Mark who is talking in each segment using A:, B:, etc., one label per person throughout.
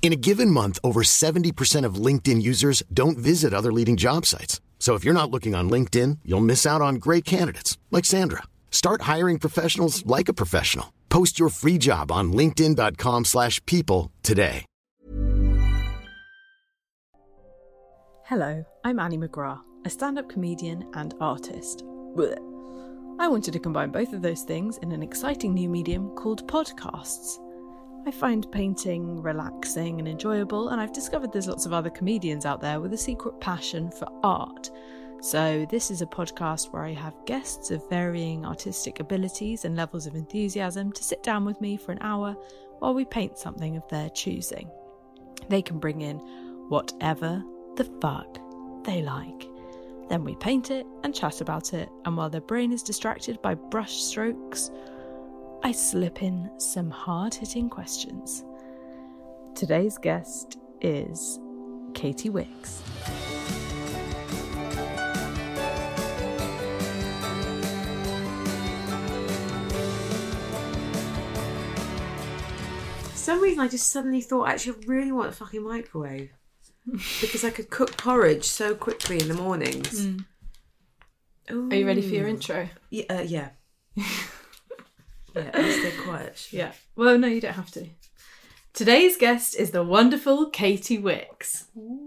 A: In a given month, over 70% of LinkedIn users don't visit other leading job sites. So if you're not looking on LinkedIn, you'll miss out on great candidates like Sandra. Start hiring professionals like a professional. Post your free job on linkedin.com/people today.
B: Hello, I'm Annie McGrath, a stand up comedian and artist. Blech. I wanted to combine both of those things in an exciting new medium called podcasts. I find painting relaxing and enjoyable, and I've discovered there's lots of other comedians out there with a secret passion for art. So, this is a podcast where I have guests of varying artistic abilities and levels of enthusiasm to sit down with me for an hour while we paint something of their choosing. They can bring in whatever the fuck they like. Then we paint it and chat about it, and while their brain is distracted by brush strokes, I slip in some hard hitting questions. Today's guest is Katy Wix.
C: For some reason, I just suddenly thought, actually, I really want a fucking microwave because I could cook porridge so quickly in the mornings.
B: Are you ready for your intro?
C: Yeah, uh, yeah. yeah, I'll stay quiet.
B: Yeah. Well, no, you don't have to. Today's guest is the wonderful Katy Wix.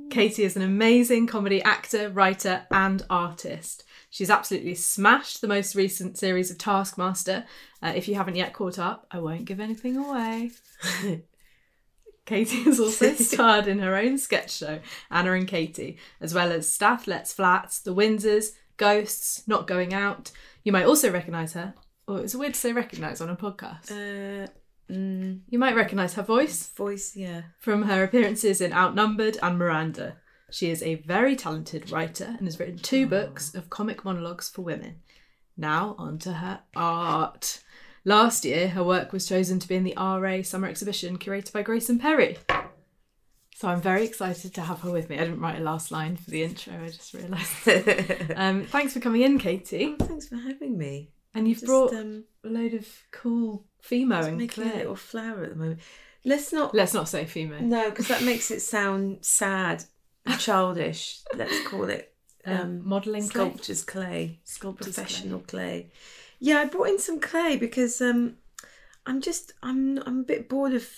B: Katy is an amazing comedy actor, writer, and artist. She's absolutely smashed the most recent series of Taskmaster. Uh, if you haven't yet caught up, I won't give anything away. Katy has also starred in her own sketch show, Anna and Katy, as well as Stath Lets Flats, The Windsors, Ghosts, Not Going Out. You might also recognise her. Oh, it's weird to say recognise on a podcast.
C: Uh, mm,
B: You might recognise her voice
C: voice, yeah.
B: from her appearances in Outnumbered and Miranda. She is a very talented writer and has written two books of comic monologues for women. Now, on to her art. Last year, her work was chosen to be in the RA Summer Exhibition curated by Grayson Perry. So I'm very excited to have her with me. I didn't write a last line for the intro, I just realised. um, thanks for coming in, Katy.
C: Thanks for having me.
B: And you've
C: Just,
B: brought
C: um,
B: a load of cool Fimo and
C: making a
B: clay.
C: little flower at the moment. Let's not.
B: Let's not say Fimo.
C: No, because that makes it sound sad, childish. Let's call it
B: Um, modelling clay?
C: sculptures clay,
B: Sculptor's
C: professional clay. Yeah, I brought in some clay because um, I'm just I'm I'm a bit bored of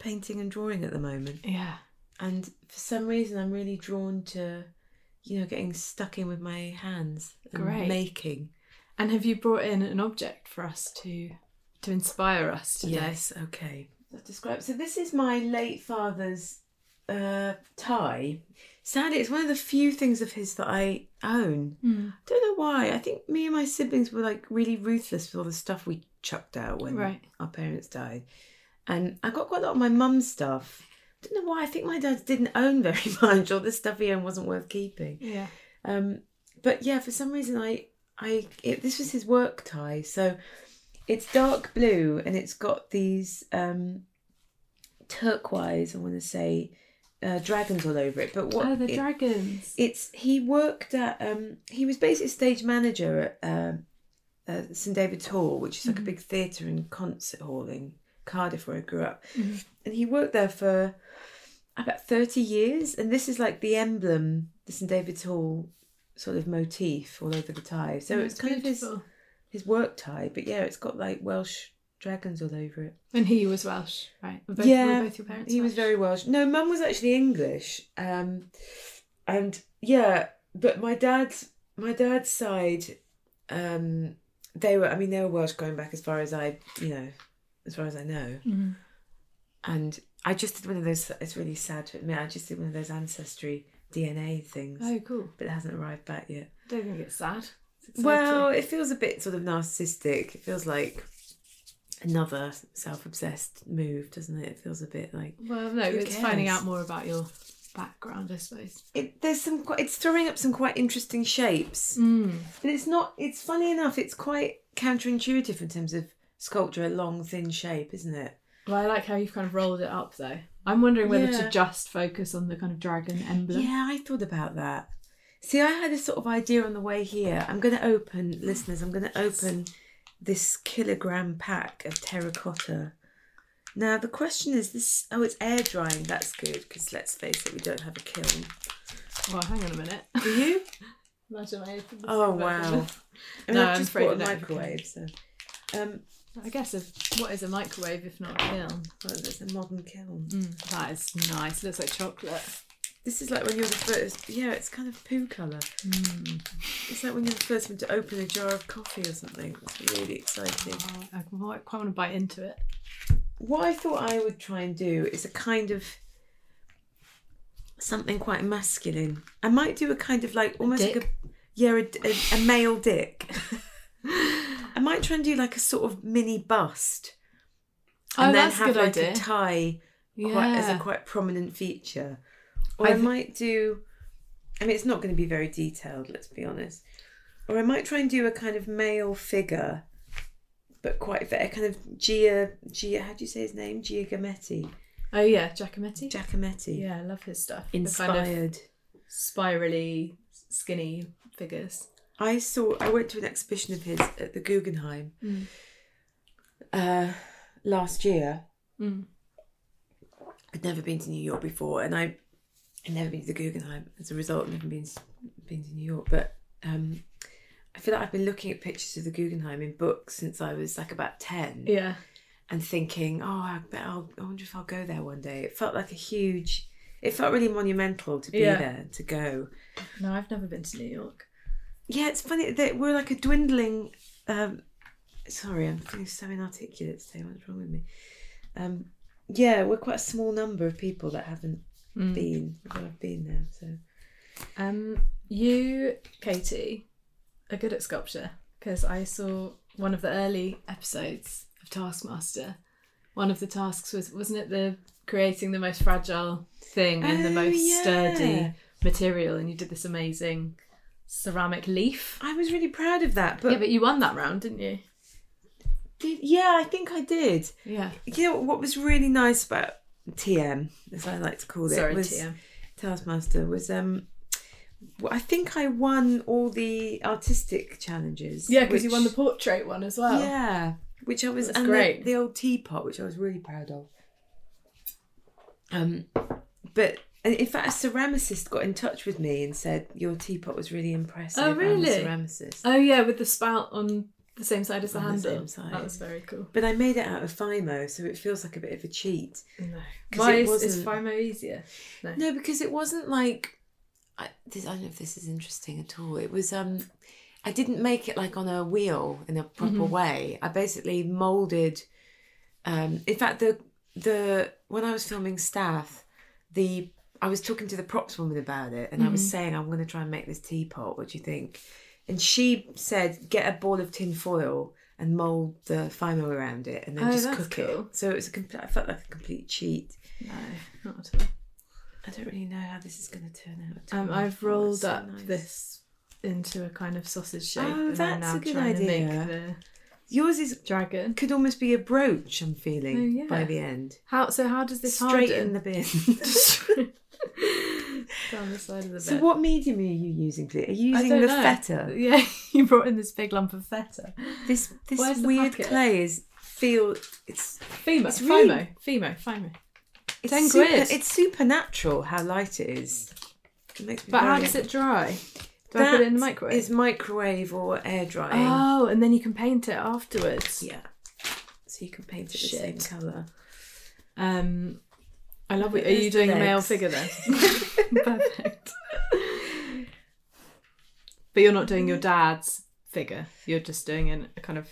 C: painting and drawing at the moment,
B: Yeah.
C: and for some reason I'm really drawn to, you know, getting stuck in with my hands, and
B: Great.
C: making.
B: And have you brought in an object for us to to inspire us today?
C: Yes, okay. Let's describe. So this is my late father's uh, tie. Sadly, it's one of the few things of his that I own.
B: Hmm.
C: Don't know why. I think me and my siblings were like really ruthless with all the stuff we chucked out when
B: Right.
C: our parents died, and I got quite a lot of my mum's stuff. I Don't know why. I think my dad didn't own very much, or the stuff he owned wasn't worth keeping.
B: Yeah.
C: Um, but yeah, for some reason, I, I, it, this was his work tie. So it's dark blue and it's got these um, turquoise. I want to say uh, dragons all over it. But what?
B: oh, the
C: it-
B: dragons.
C: It's he worked at. Um, he was basically stage manager at um uh, St David's Hall, which is like a big theatre and concert hall in Cardiff, where I grew up. And he worked there for about thirty years. And this is like the emblem, the St David's Hall sort of motif all over the tie. So
B: Yeah,
C: it's,
B: it's
C: kind of his his work tie. But yeah, it's got like Welsh dragons all over it.
B: And he was Welsh, right? Were both,
C: yeah,
B: were both your parents
C: he was very Welsh. No, mum was actually English. Um, and yeah, but my dad's my dad's side, um, they were. I mean, they were Welsh going back as far as I, you know, as far as I know.
B: Mhm.
C: And I just did one of those. It's really sad to admit. I just did one of those ancestry DNA things,
B: Oh, cool.
C: but it hasn't arrived back yet.
B: don't think it's sad. It's.
C: Well, it feels a bit sort of narcissistic. It feels like another self-obsessed move, doesn't it? It feels a bit like
B: Well, no, it's finding out more about your background, I suppose.
C: it, there's some. quite- It's throwing up some quite interesting shapes, mm. but it's not. It's funny enough. It's quite counterintuitive in terms of sculpture, a long, thin shape, isn't it?
B: Well, I like how you've kind of rolled it up, though. I'm wondering whether
C: Yeah.
B: to just focus on the kind of dragon emblem.
C: Yeah, I thought about that. See, I had this sort of idea on the way here. I'm going to open, listeners, I'm going to open this kilogram pack of terracotta. Now, the question is this oh, it's air drying. That's good because let's face it, we don't have a kiln.
B: Well, hang on a minute.
C: Do you?
B: Imagine I opened
C: Oh, wow. I mean,
B: No,
C: I've
B: I'm
C: just
B: afraid
C: bought a microwave, so. Um,
B: I guess if, what is a microwave if not a kiln?
C: well, there's a modern kiln.
B: Mm, that is nice. Looks like chocolate.
C: This is like when you're the first. Yeah, it's kind of poo colour. Mm. It's like when you're the first one to open a jar of coffee or something. It's really exciting.
B: Oh, I quite, quite want to bite into it.
C: what I thought I would try and do is a kind of something quite masculine. I might do a kind of like almost like a yeah, a, a, a male dick. I might try and do like a sort of mini bust,
B: Oh,
C: and then
B: that's a
C: have
B: good
C: like
B: idea.
C: a tie quite, as a quite prominent feature. Or I
B: I've-
C: might do. I mean, it's not going to be very detailed. Let's be honest. Or I might try and do a kind of male figure, but quite a kind of Gia Gia. How do you say his name? Giacometti.
B: Oh yeah, Giacometti.
C: Giacometti.
B: yeah, I love his stuff. The kind of
C: Inspired.
B: spirally, skinny figures.
C: I saw. I went to an exhibition of his at the Guggenheim uh, last year.
B: Mm.
C: I'd never been to New York before, and I I'd never been to the Guggenheim. As a result, I've never been been to New York. But um, I feel like I've been looking at pictures of the Guggenheim in books since I was like about ten,
B: Yeah.
C: and thinking, oh, I bet I'll. I wonder if I'll go there one day. It felt like a huge. It felt really monumental to be
B: Yeah.
C: there to go.
B: No, I've never been to New York.
C: Yeah, it's funny that we're like a dwindling. Um, sorry, I'm feeling so inarticulate today. What's wrong with me? Um, yeah, we're quite a small number of people that haven't been. That have been there. So
B: Um, you, Katy, are good at sculpture because I saw one of the early episodes of Taskmaster. One of the tasks was wasn't it the creating the most fragile thing in the
C: Oh,
B: most
C: yeah.
B: sturdy material, and you did this amazing ceramic leaf.
C: I was really proud of that. But,
B: yeah, but you won that round, didn't you?
C: did, yeah, I think I did.
B: Yeah.
C: You know what was really nice about TM, as I like to call it,
B: Sorry,
C: was
B: TM.
C: Taskmaster was um. I think I won all the artistic challenges.
B: Yeah, because you won the portrait one as well.
C: Yeah, which I was and the-
B: great.
C: The, old teapot, which I was really proud of. Um, but in fact, a ceramicist got in touch with me and said your teapot was really impressive.
B: Oh,
C: I'm a
B: really?
C: ceramicist.
B: Oh yeah, with the spout on the same side as the
C: On the
B: handle.
C: same side.
B: That was very cool.
C: But I made it out of Fimo, so it feels like a bit of a cheat.
B: No. Why
C: it
B: is, is Fimo easier? No.
C: No, because it wasn't like I, this, I don't know if this is interesting at all. It was um, I didn't make it like on a wheel in a proper
B: Mm-hmm.
C: way. I basically molded. Um, in fact, the the when I was filming Stath, the I was talking to the props woman about it, and I
B: Mm-hmm.
C: was saying I'm going to try and make this teapot. What do you think? And she said, get a ball of tin foil and mold the Fimo around it, and then
B: Oh,
C: just cook
B: cool.
C: it. So it was a complete. I felt like a complete cheat.
B: No, not at all.
C: I don't really know how this is going to turn out.
B: Um. I've rolled
C: so
B: up
C: nice.
B: this into a kind of sausage shape.
C: Oh,
B: and I'm
C: that's a good idea.
B: make the
C: Yours is
B: dragon.
C: could almost be a brooch. I'm feeling
B: Oh, yeah.
C: by the end.
B: How so? How does this
C: straighten
B: harden?
C: the bin.
B: down the side of the bed?
C: so, what medium are you using, please? Are you using the
B: know.
C: feta?
B: Yeah, you brought in this big lump of feta.
C: This this
B: Where's
C: weird clay is feel it's
B: Fimo,
C: It's really-
B: Fimo, Fimo, Fimo.
C: it's
B: 10
C: super,
B: quid.
C: It's supernatural how light it is. It makes me
B: But how does it dry? Do I put it in the microwave?
C: Is microwave or air drying?
B: Oh, and then you can paint it afterwards.
C: Yeah. So you can paint it the same colour.
B: Um, I love it. Are you doing a male figure then? Perfect. But you're not doing your dad's figure. You're just doing an, a kind of.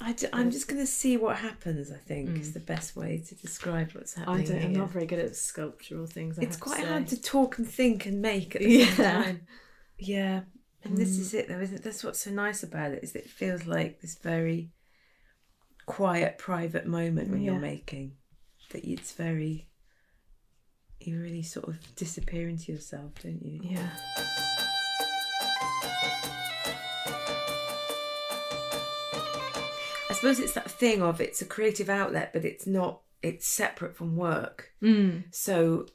C: I d- I'm just going to see what happens. I think is mm. the best way to describe what's
B: I
C: happening.
B: don't. I'm not very good at sculptural things. I
C: It's quite
B: to
C: hard to talk and think and make at the same
B: Yeah.
C: time. Yeah, and this is mm. it though, isn't it? That's what's so nice about it is that it feels like this very quiet, private moment when
B: Yeah.
C: you're making. That it's very, you really sort of disappear into yourself, don't you?
B: Yeah.
C: I suppose it's that thing of it's a creative outlet, but it's not. It's separate from work.
B: Mm.
C: So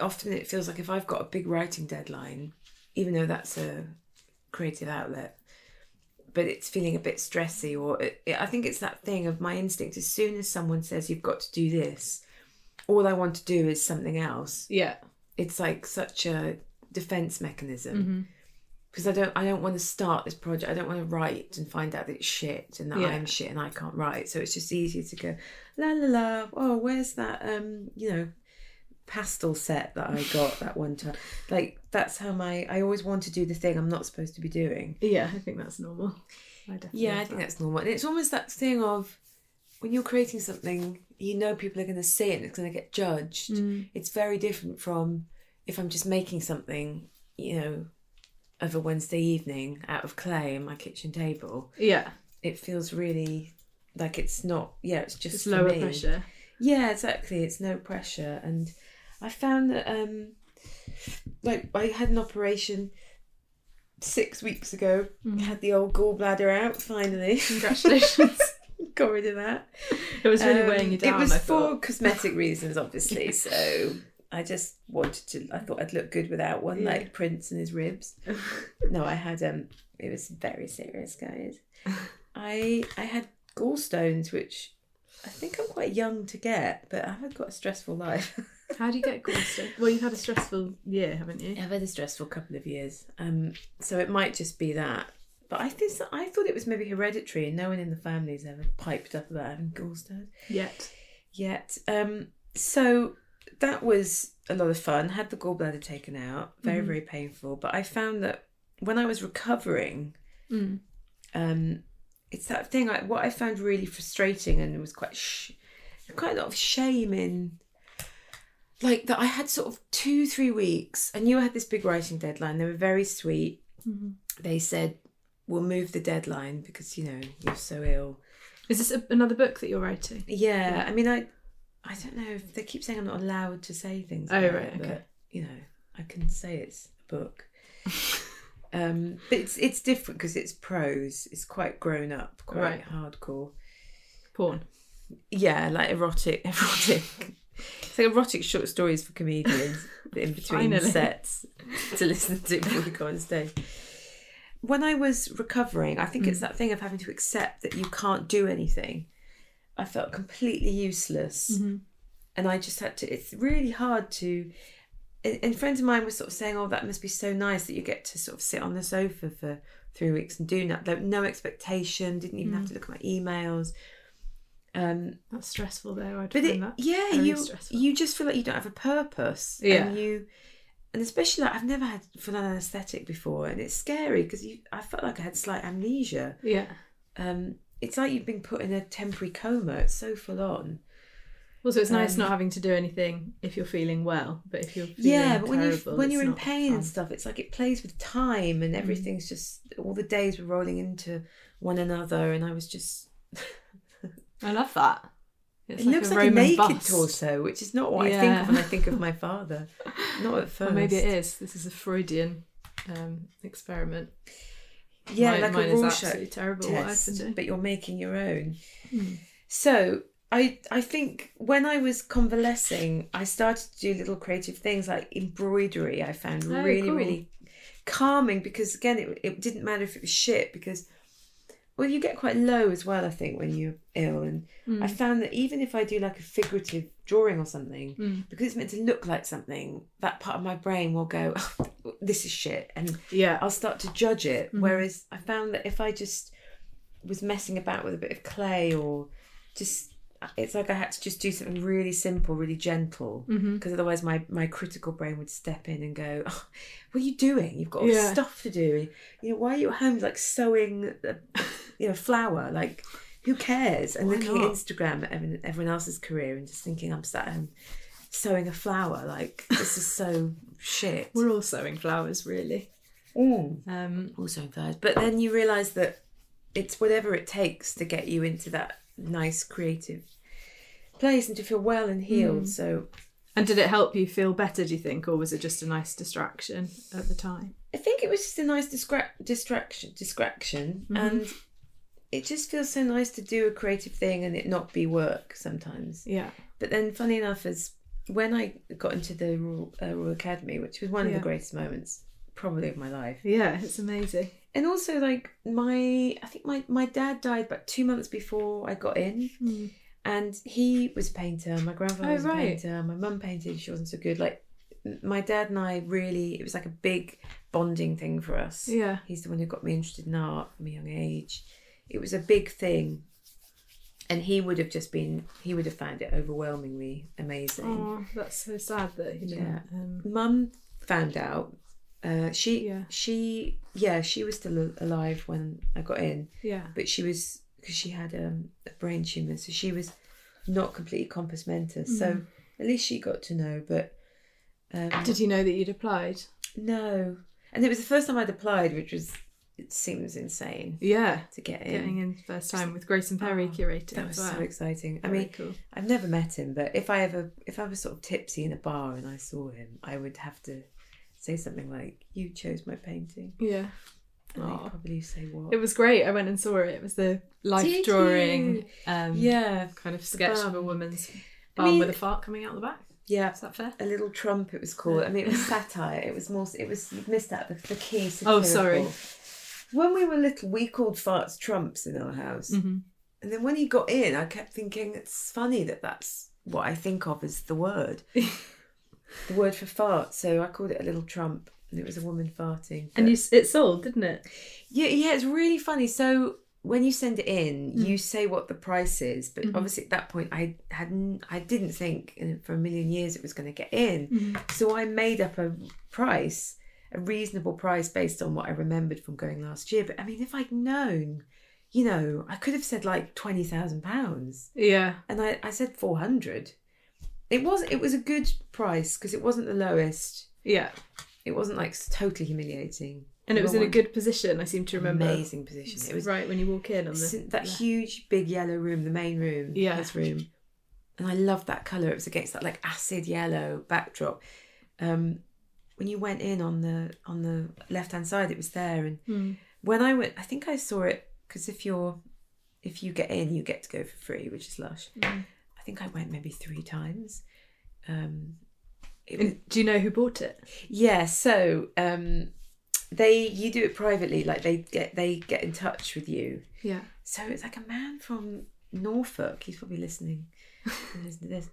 C: often it feels like if I've got a big writing deadline, even though that's a creative outlet, but it's feeling a bit stressy, or it, I think it's that thing of my instinct. As soon as someone says you've got to do this, all I want to do is something else.
B: Yeah.
C: It's like such a defense mechanism
B: Mm-hmm.
C: because I don't I don't want to start this project. I don't want to write and find out that it's shit and that
B: Yeah.
C: I'm shit and I can't write. So it's just easier to go la la la. Oh, where's that um you know pastel set that I got that one time? Like that's how my I always want to do the thing I'm not supposed to be doing.
B: Yeah, I think that's normal. I definitely
C: Yeah, I think
B: that.
C: that's normal. And it's almost that thing of when you're creating something, you know people are going to see it and it's going to get judged.
B: Mm.
C: It's very different from if I'm just making something, you know, of a Wednesday evening out of clay on my kitchen table.
B: Yeah.
C: It feels really like it's not, yeah, it's just
B: It's lower
C: me.
B: pressure.
C: Yeah, exactly. It's no pressure. And I found that, um, like, I had an operation six weeks ago. Had the old gallbladder out finally.
B: Congratulations.
C: Got rid of that.
B: it was really
C: Um,
B: weighing you down.
C: It was
B: I
C: for
B: thought.
C: cosmetic reasons, obviously. So I just wanted to. I thought I'd look good without one,
B: Yeah.
C: like Prince and his ribs. no, I had. Um, it was very serious, guys. I I had gallstones, which I think I'm quite young to get, but I've got a stressful life.
B: How do you get gallstone? Well, you've had a stressful year, haven't you?
C: I've had a stressful couple of years, um, so it might just be that. But I think I thought it was maybe hereditary, and no one in the family's ever piped up about having gallstones.
B: Yet.
C: yet. Um, so that was a lot of fun. Had the gallbladder taken out, very very painful. But I found that when I was recovering,
B: Mm.
C: um, it's that thing. I, what I found really frustrating, and it was quite sh- quite a lot of shame in. Like that, I had sort of two, three weeks. I knew I had this big writing deadline. They were very sweet. They said, "We'll move the deadline because you know you're so ill."
B: Is this a, another book that you're writing?
C: Yeah, I mean, I, I don't know if they keep saying I'm not allowed to say things.
B: Oh, right,
C: it,
B: okay.
C: But you know, I can say it's a book. um, but it's it's different because it's prose. It's quite grown up, quite
B: Right.
C: hardcore.
B: Porn.
C: Yeah, like erotic, erotic. it's like erotic short stories for comedians in between
B: Finally.
C: sets to listen to before we go on stage. When I was recovering, I think it's
B: Mm.
C: that thing of having to accept that you can't do anything. I felt completely useless,
B: Mm-hmm.
C: and I just had to. It's really hard to. And, and friends of mine were sort of saying, "Oh, that must be so nice that you get to sort of sit on the sofa for three weeks and do no, no expectation. Didn't even
B: Mm.
C: have to look at my emails." Um,
B: That's stressful though. I'd
C: but it,
B: that.
C: yeah, you
B: stressful.
C: you just feel like you don't have a purpose.
B: Yeah.
C: and you, and especially like I've never had full on anaesthetic before, and it's scary because you. I felt like I had slight amnesia.
B: Yeah.
C: Um, it's like you've been put in a temporary coma. It's so full on.
B: Also, it's nice
C: Um,
B: not having to do anything if you're feeling well, but if you're feeling
C: Yeah, but when you when
B: it's
C: you're in pain and
B: fun. Mm.
C: stuff, it's like it plays with time and everything's just all the days were rolling into one another, and I was just.
B: I love that. It's
C: it looks like a naked
B: bust.
C: torso, which is not what I think of when I think of my father. Not at first.
B: Or maybe it is. This is a Freudian um, experiment.
C: Yeah,
B: Mine-
C: like
B: mine
C: a
B: is
C: Rorschach
B: absolutely terrible
C: test, but you're making your own.
B: Hmm.
C: So I I think when I was convalescing, I started to do little creative things like embroidery. I found
B: Oh,
C: really
B: cool.
C: really calming because again, it it didn't matter if it was shit because. Well, you get quite low as well, I think, when you're ill. And
B: Hmm.
C: I found that even if I do like a figurative drawing or something,
B: Hmm.
C: because it's meant to look like something, that part of my brain will go, this is shit. And
B: Yeah.
C: I'll start to judge it.
B: Mm-hmm.
C: Whereas I found that if I just was messing about with a bit of clay or just it's like I had to just do something really simple, really gentle, because
B: Mm-hmm.
C: otherwise my my critical brain would step in and go, oh, "What are you doing? You've got all
B: Yeah.
C: stuff to do. You know, why are you at home like sewing, a, you know, flower? Like, who cares?" And
B: Why
C: looking
B: not?
C: at Instagram at everyone, else's career and just thinking, "I'm sat at home sewing a flower. Like, this is so shit."
B: We're all sewing flowers, really. Um,
C: also in flowers. But then you realise that it's whatever it takes to get you into that nice creative place and to feel well and healed. So
B: And did it help you feel better, do you think, or was it just a nice distraction at the time?
C: I think it was just a nice distra- distraction, distraction, and it just feels so nice to do a creative thing and it not be work sometimes.
B: Yeah.
C: But then, funny enough, as when I got into the Royal, uh, Royal Academy, which was one of the greatest moments probably of my life,
B: Yeah, it's amazing.
C: And also like my, I think my my dad died about two months before I got in, and he was a painter. My grandfather
B: Oh,
C: was a
B: right.
C: painter. My mum painted. She wasn't so good. Like my dad and I really, it was like a big bonding thing for us.
B: Yeah.
C: He's the one who got me interested in art from a young age. It was a big thing. And he would have just been, he would have found it overwhelmingly amazing.
B: Oh, that's so sad that he didn't.
C: Yeah.
B: Um,
C: Mum found out. Uh, she,
B: Yeah.
C: she, yeah, she was still alive when I got in,
B: yeah.
C: but she was because she had um, a brain tumor, so she was not completely compos mentis. So
B: Mm.
C: at least she got to know. But um,
B: Did you know that you'd applied?
C: no, and it was the first time I'd applied, which was it seems insane
B: Yeah.
C: to get in.
B: Getting in first time with Grayson Perry
C: Oh,
B: curating
C: That
B: as
C: was
B: well.
C: so exciting. I
B: Very
C: mean,
B: cool.
C: I've never met him, but if I ever, if I was sort of tipsy in a bar and I saw him, I would have to say something like, "You chose my painting,"
B: Yeah.
C: and
B: Aw.
C: he'd probably say what.
B: It was great. I went and saw it. It was the life
C: Did
B: drawing, um,
C: yeah,
B: kind of sketch of a
C: bum.
B: woman's
C: I mean-
B: with a fart coming out the back.
C: yeah.
B: Is that fair?
C: A little trump, it was called. I mean, it was satire. It was more. It was you missed out the, the key.
B: Oh, sorry.
C: When we were little, we called farts trumps in our house,
B: Mm-hmm.
C: and then when he got in, I kept thinking it's funny that that's what I think of as the word, the word for fart. So I called it a little trump, and it was a woman farting.
B: And
C: But-
B: you, it sold, didn't it?
C: yeah, yeah, it's really funny. So when you send it in,
B: Mm.
C: you say what the price is, but
B: Mm-hmm.
C: obviously at that point, I hadn't, I didn't think for a million years it was going to get in.
B: Mm-hmm.
C: So I made up a price, a reasonable price based on what I remembered from going last year. But I mean, if I'd known, you know, I could have said like twenty thousand pounds,
B: Yeah.
C: and I, I said four hundred. It was, it was a good price because it wasn't the lowest.
B: Yeah.
C: It wasn't like totally humiliating.
B: And it was in a good position, I seem to remember.
C: amazing position. It was
B: right when you walk in on the
C: that huge big yellow room, the main room,
B: Yeah.
C: his room, and I loved that color. It was against that like acid yellow backdrop. Um, when you went in on the on the left hand side, it was there, and
B: Hmm.
C: when I went, I think I saw it because if you're if you get in, you get to go for free, which is lush.
B: Hmm.
C: I think I went maybe three times. Um, was,
B: do you know who bought it?
C: yeah, so um, they you do it privately, like they get they get in touch with you.
B: Yeah.
C: So it's like a man from Norfolk. He's probably listening. to this.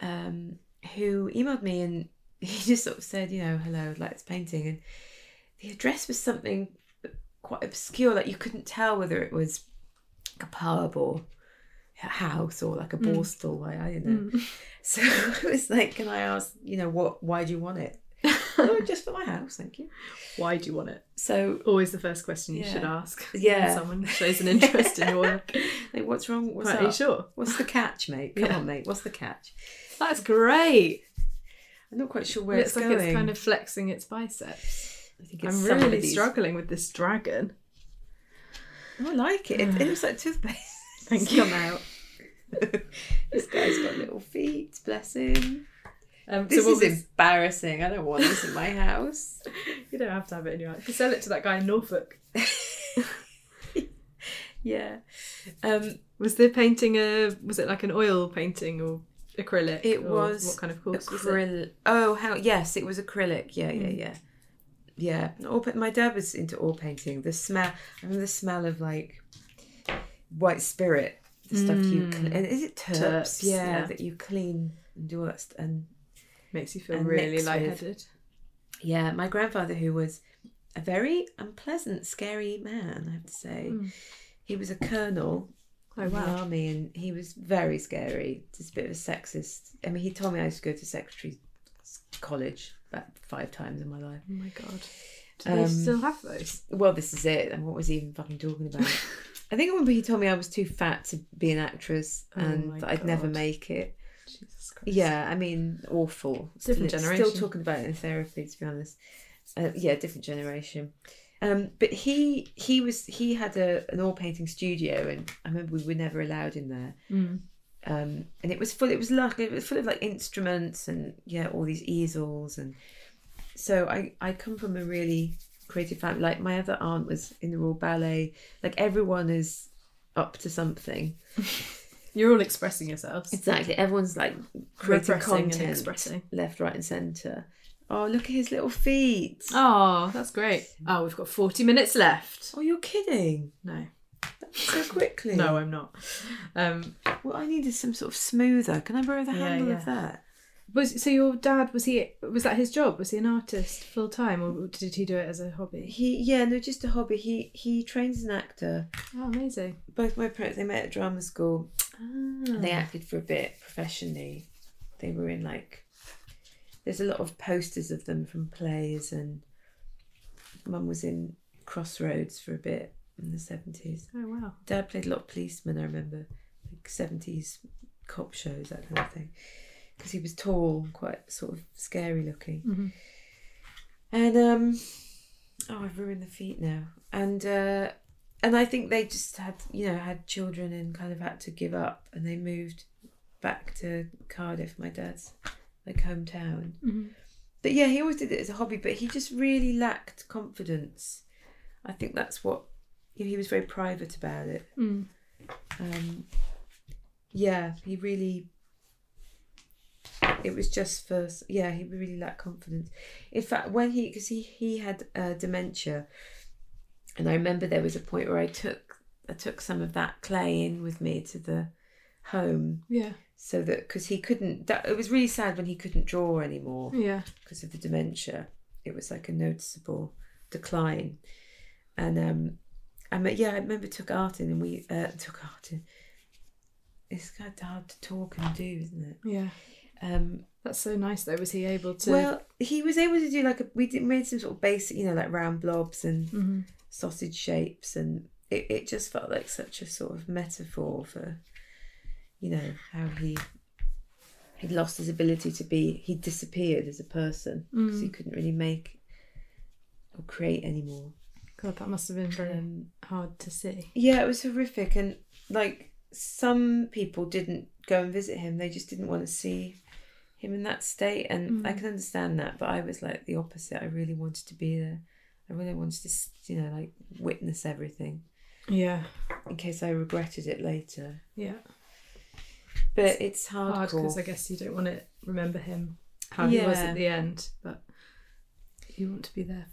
C: Um, who emailed me and he just sort of said, you know, hello, I'd like this painting, and the address was something quite obscure, like you couldn't tell whether it was like a pub or house or like a mm. Borstal. I, I don't know. Mm. So I was like, can I ask, you know, what? Why do you want it? oh, just for my house, thank you.
B: Why do you want it?
C: So
B: Always the first question you
C: Yeah.
B: should ask.
C: Yeah.
B: When someone shows an interest in your work.
C: like, what's wrong? What's
B: Right,
C: up?
B: are you sure?
C: What's the catch, mate? Come
B: Yeah.
C: on, mate. What's the catch?
B: That's great.
C: I'm not quite sure where
B: It's
C: it's,
B: like
C: going.
B: it's kind of flexing its biceps.
C: I think it's
B: I'm really struggling with this dragon.
C: Oh, I like it. It, it looks like toothpaste.
B: Thank you.
C: Come out. this guy's got little feet. Bless him.
B: Um,
C: This
B: so
C: is
B: was,
C: embarrassing. I don't want this in my house.
B: you don't have to have it in your house. You can sell it to that guy in Norfolk.
C: Yeah. Um,
B: Was the painting a was it like an oil painting or acrylic?
C: it was
B: what kind of course
C: acrylic. Oh, how? Yes, it was acrylic. Yeah, yeah, yeah. Yeah. All, my dad was into oil painting. The smell. I remember the smell of like white spirit. The stuff you cl- and is it terps?
B: Terps,
C: yeah,
B: yeah.
C: that you clean and do all that. St- and
B: Makes you feel really
C: with-
B: lightheaded.
C: Yeah, my grandfather, who was a very unpleasant, scary man, I have to say. He was a colonel
B: Oh
C: in the army, and he was very scary. Just a bit of a sexist. I mean, he told me I used to go to secretary college about five times in my life.
B: Oh my god. Do they
C: Um,
B: still have those?
C: Well, this is it. And what was he even fucking talking about? I think I remember he told me I was too fat to be an actress
B: Oh
C: and I'd never make it.
B: Jesus Christ.
C: Yeah, I mean, awful.
B: Different
C: still,
B: generation.
C: Still talking about it in therapy, to be honest. Uh, yeah, different generation. Um, but he he was he had a an oil painting studio, and I remember we were never allowed in there.
B: Mm.
C: Um, and it was full. It was like it was full of like instruments and yeah, all these easels, and so I I come from a really creative family. Like my other aunt was in the Royal Ballet. Like everyone is up to something.
B: You're all expressing yourselves.
C: Exactly. Everyone's like creating content,
B: expressing.
C: left, right, and centre. Oh, look at his little feet.
B: Oh, that's great. Oh, we've got 40 minutes left.
C: Oh, you're kidding.
B: No.
C: So quickly.
B: No, I'm not. Um,
C: What I need is some sort of smoother. Can I borrow the
B: Yeah,
C: handle
B: yeah.
C: of that?
B: Was so your dad was he was that his job? Was he an artist full time or did he do it as a hobby?
C: He, yeah, no, just a hobby. He he trains as an actor.
B: Oh, amazing.
C: Both my parents they met at drama school.
B: Ah.
C: They acted for a bit professionally. They were in like. There's a lot of posters of them from plays, and Mum was in Crossroads for a bit in the seventies.
B: Oh wow.
C: Dad played a lot of policemen. I remember, like seventies cop shows, that kind of thing, because he was tall, quite sort of scary looking.
B: Mm-hmm.
C: And um, oh, I've ruined the feet now. And uh, and I think they just had, you know, had children and kind of had to give up, and they moved back to Cardiff, my dad's like hometown.
B: Mm-hmm.
C: But yeah, he always did it as a hobby, but he just really lacked confidence. I think that's what you know, he was very private about it.
B: Mm.
C: Um, yeah, he really. It was just for yeah, he really lacked confidence. In fact, when he because he he had uh, dementia, and I remember there was a point where I took I took some of that clay in with me to the home
B: Yeah.
C: so that because he couldn't that it was really sad when he couldn't draw anymore
B: Yeah.
C: because of the dementia. It was like a noticeable decline, and um, I mean, yeah, I remember took art in and we uh, took art in. It's kind of hard to talk and do, isn't it?
B: Yeah.
C: Um,
B: That's so nice though. Was he able to
C: well, he was able to do like a we did made some sort of basic, you know, like round blobs and
B: Mhm.
C: sausage shapes, and it, it just felt like such a sort of metaphor for, you know, how he he'd lost his ability to be he disappeared as a person because he couldn't really make or create anymore.
B: God, that must have been very
C: Um,
B: hard to see.
C: Yeah, it was horrific, and like some people didn't go and visit him; they just didn't want to see him in that state, and I mm. can understand that. But I was like the opposite. I really wanted to be there. I really wanted to, you know, like witness everything
B: Yeah.
C: in case I regretted it later.
B: Yeah.
C: But it's
B: Hard because I guess you don't want to remember him how he was at the end, but you want to be there.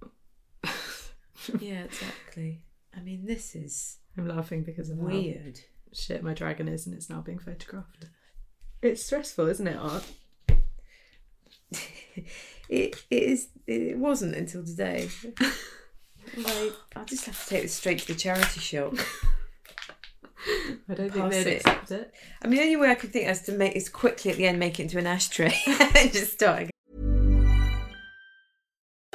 B: for...
C: yeah, exactly. I mean, this is
B: I'm laughing because of how
C: weird.
B: shit my dragon is and it's now being photographed. It's stressful, isn't it, Art?
C: it it is. It wasn't until today. like, I'll just have to take this straight to the charity shop.
B: I don't think
C: Pass
B: they'd
C: it.
B: accept it.
C: I mean, the only way I could think is to make is quickly at the end make it into an ashtray and just start. again.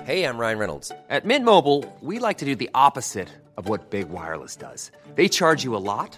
D: Hey, I'm Ryan Reynolds. At Mint Mobile, we like to do the opposite of what Big Wireless does. They charge you a lot,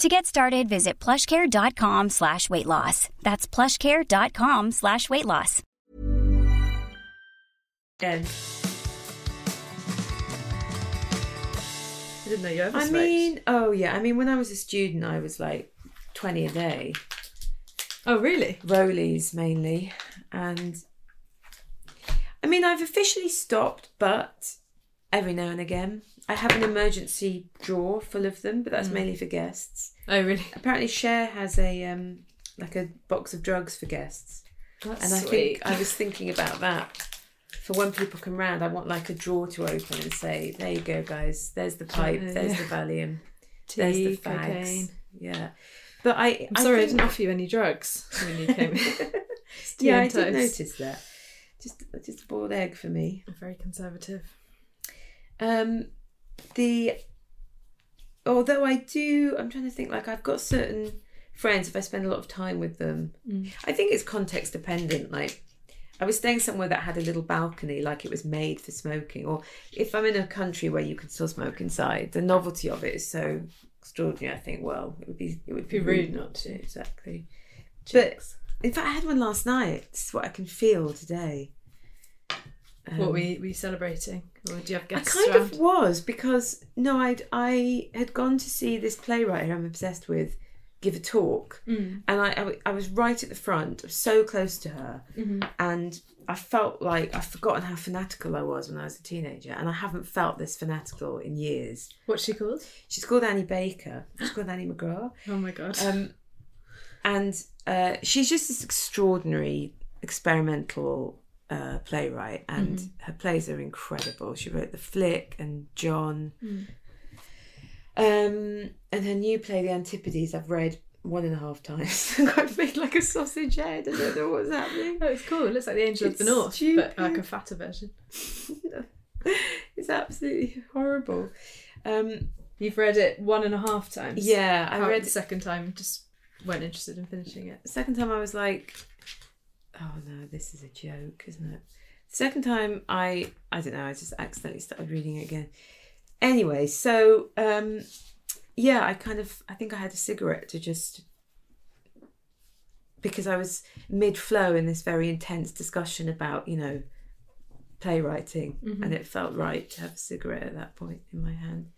E: To get started, visit plushcare.com slash weight loss. That's plushcare.com slash weight loss.
B: I didn't know you ever
C: I
B: smoked.
C: mean, oh yeah. I mean, when I was a student, I was like twenty a day,
B: oh, really?
C: Rollies mainly, and I mean, I've officially stopped, but every now and again, I have an emergency drawer full of them, but that's mainly for guests.
B: Oh, really?
C: Apparently, Cher has a um like a box of drugs for guests,
B: That's
C: and I
B: sweet.
C: think I was thinking about that for when people come round, I want like a drawer to open and say, "There you go, guys. There's the pipe. There's
B: yeah.
C: the Valium. there's the fags."
B: cocaine.
C: Yeah, but I.
B: I'm sorry I,
C: think-
B: didn't offer you any drugs when you came in.
C: Yeah, I did notice that. Just, just a boiled egg for me.
B: I'm very conservative.
C: Um, the although I do, I'm trying to think. Like I've got certain friends. If I spend a lot of time with them, mm. I think it's context dependent. Like I was staying somewhere that had a little balcony, like it was made for smoking. Or if I'm in a country where you can still smoke inside, the novelty of it is so extraordinary. I think. Well, it would be it would be,
B: rude not to.
C: Exactly. But in fact, I had one last night. This is what I can feel today.
B: What were you, were you celebrating? Or do you have
C: Um, I kind
B: around?
C: of was because no, I'd I had gone to see this playwright who I'm obsessed with give a talk,
B: Mm.
C: and I was right at the front, so close to her,
B: Mm-hmm.
C: and I felt like I've forgotten how fanatical I was when I was a teenager, and I haven't felt this fanatical in years.
B: What's she called?
C: She's called Annie Baker. She's called Annie McGrath.
B: Oh my god.
C: Um, and uh, she's just this extraordinary experimental uh, playwright, and her plays are incredible. She wrote The Flick and John. Um, and her new play, The Antipodes, I've read one and a half times. I've made like a sausage head. I don't know what's happening.
B: oh, it's cool. It looks like the Angel of the North,
C: stupid.
B: but like a fatter version.
C: it's absolutely horrible. Um,
B: You've read it one and a half times.
C: yeah, I
B: How-
C: read
B: the second time. Just weren't interested in finishing it.
C: Second time I was like, oh no, this is a joke, isn't it? The second time I I don't know, I just accidentally started reading it again. Anyway, so um yeah, I kind of I think I had a cigarette to just because I was mid flow in this very intense discussion about, you know, playwriting and it felt right to have a cigarette at that point in my hand.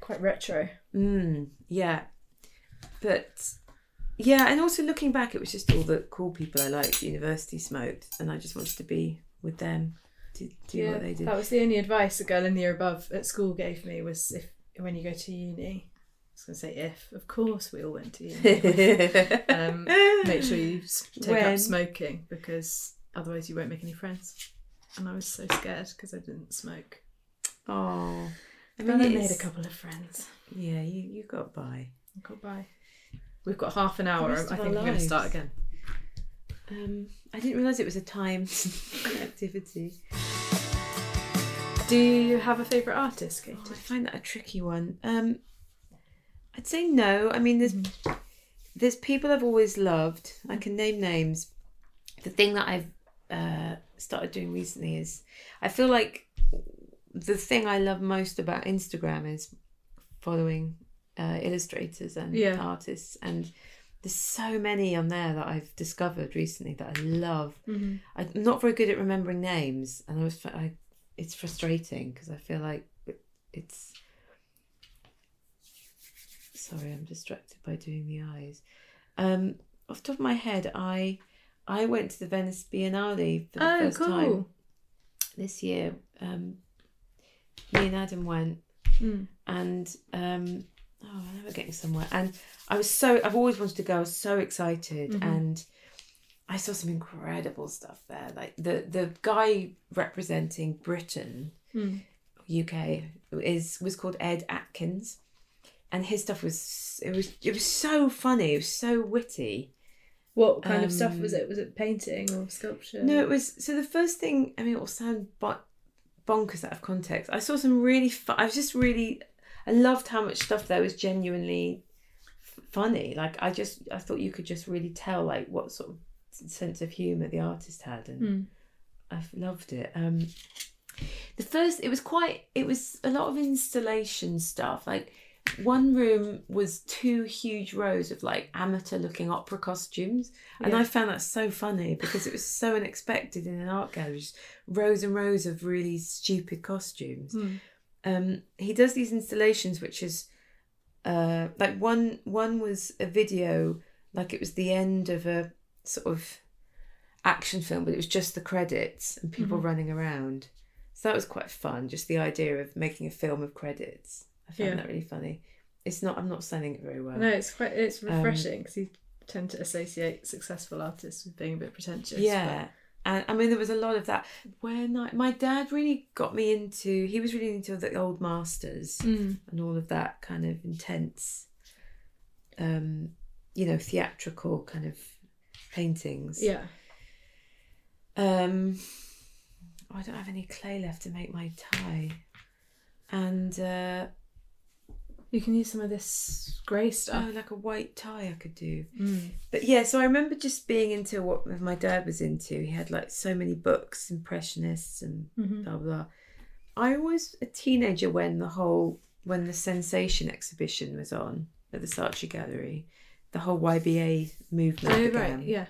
B: Quite retro.
C: Mm, yeah. But yeah, and also looking back, it was just all the cool people I liked at university smoked, and I just wanted to be with them to do what they did.
B: That was the only advice a girl in the year above at school gave me was if when you go to uni, I was going to say if, of course we all went to uni. um, make sure you take
C: When?
B: up smoking because otherwise you won't make any friends. And I was so scared because I didn't smoke.
C: oh, I
B: I
C: mean,
B: I made a couple of friends.
C: Yeah, you you got by.
B: Goodbye. We've got half an hour. I think we're going to start again.
C: Um, I didn't realize it was a timed activity.
B: Do you have a favourite artist, Katy?
C: I find that a tricky one. Um, I'd say no. I mean, there's there's people I've always loved. I can name names. The thing that I've uh, started doing recently is I feel like the thing I love most about Instagram is following uh, illustrators and
B: Yeah.
C: artists and. There's so many on there that I've discovered recently that I love. I'm not very good at remembering names, and I was I, it's frustrating because I feel like it's sorry i'm distracted by doing the eyes um off the top of my head i i went to the venice biennale for the
B: Oh,
C: first time this year um me and adam went
B: Mm.
C: and um oh i know we're getting somewhere and i was so i've always wanted to go i was so excited
B: Mm-hmm.
C: and i saw some incredible stuff there like the the guy representing britain
B: Mm.
C: uk is was called ed atkins and his stuff was it was it was so funny it was so witty
B: What kind of stuff was
C: Um,
B: it? Was it painting or sculpture?
C: no it was so the first thing i mean it will sound but bonkers out of context i saw some really fun i was just really i loved how much stuff there was genuinely f- funny like i just i thought you could just really tell like what sort of sense of humor the artist had and
B: Hmm.
C: i've loved it um the first it was quite it was a lot of installation stuff like one room was two huge rows of like amateur looking opera costumes and
B: Yeah.
C: i found that so funny because it was so unexpected in an art gallery just rows and rows of really stupid costumes
B: Hmm.
C: Um he does these installations which is uh like one one was a video like it was the end of a sort of action film but it was just the credits and people
B: Mm-hmm.
C: running around so that was quite fun just the idea of making a film of credits i found
B: Yeah.
C: that really funny it's not i'm not selling it very well
B: No, it's quite it's
C: Um,
B: refreshing because you tend to associate successful artists with being a bit pretentious.
C: yeah
B: but
C: And I mean, there was a lot of that. When I, my dad really got me into, he was really into the old masters
B: Mm.
C: and all of that kind of intense, um, you know, theatrical kind of paintings.
B: Yeah.
C: Um, I don't have any clay left to make my tie, and uh,
B: You can use some of this grey stuff.
C: oh, like a white tie I could do.
B: Mm.
C: But yeah, so I remember just being into what my dad was into. He had like so many books, impressionists and
B: Mhm.
C: blah blah. I was a teenager when the whole when the Sensation exhibition was on at the Saatchi Gallery, the whole YBA movement
B: Oh,
C: began.
B: right. Yeah.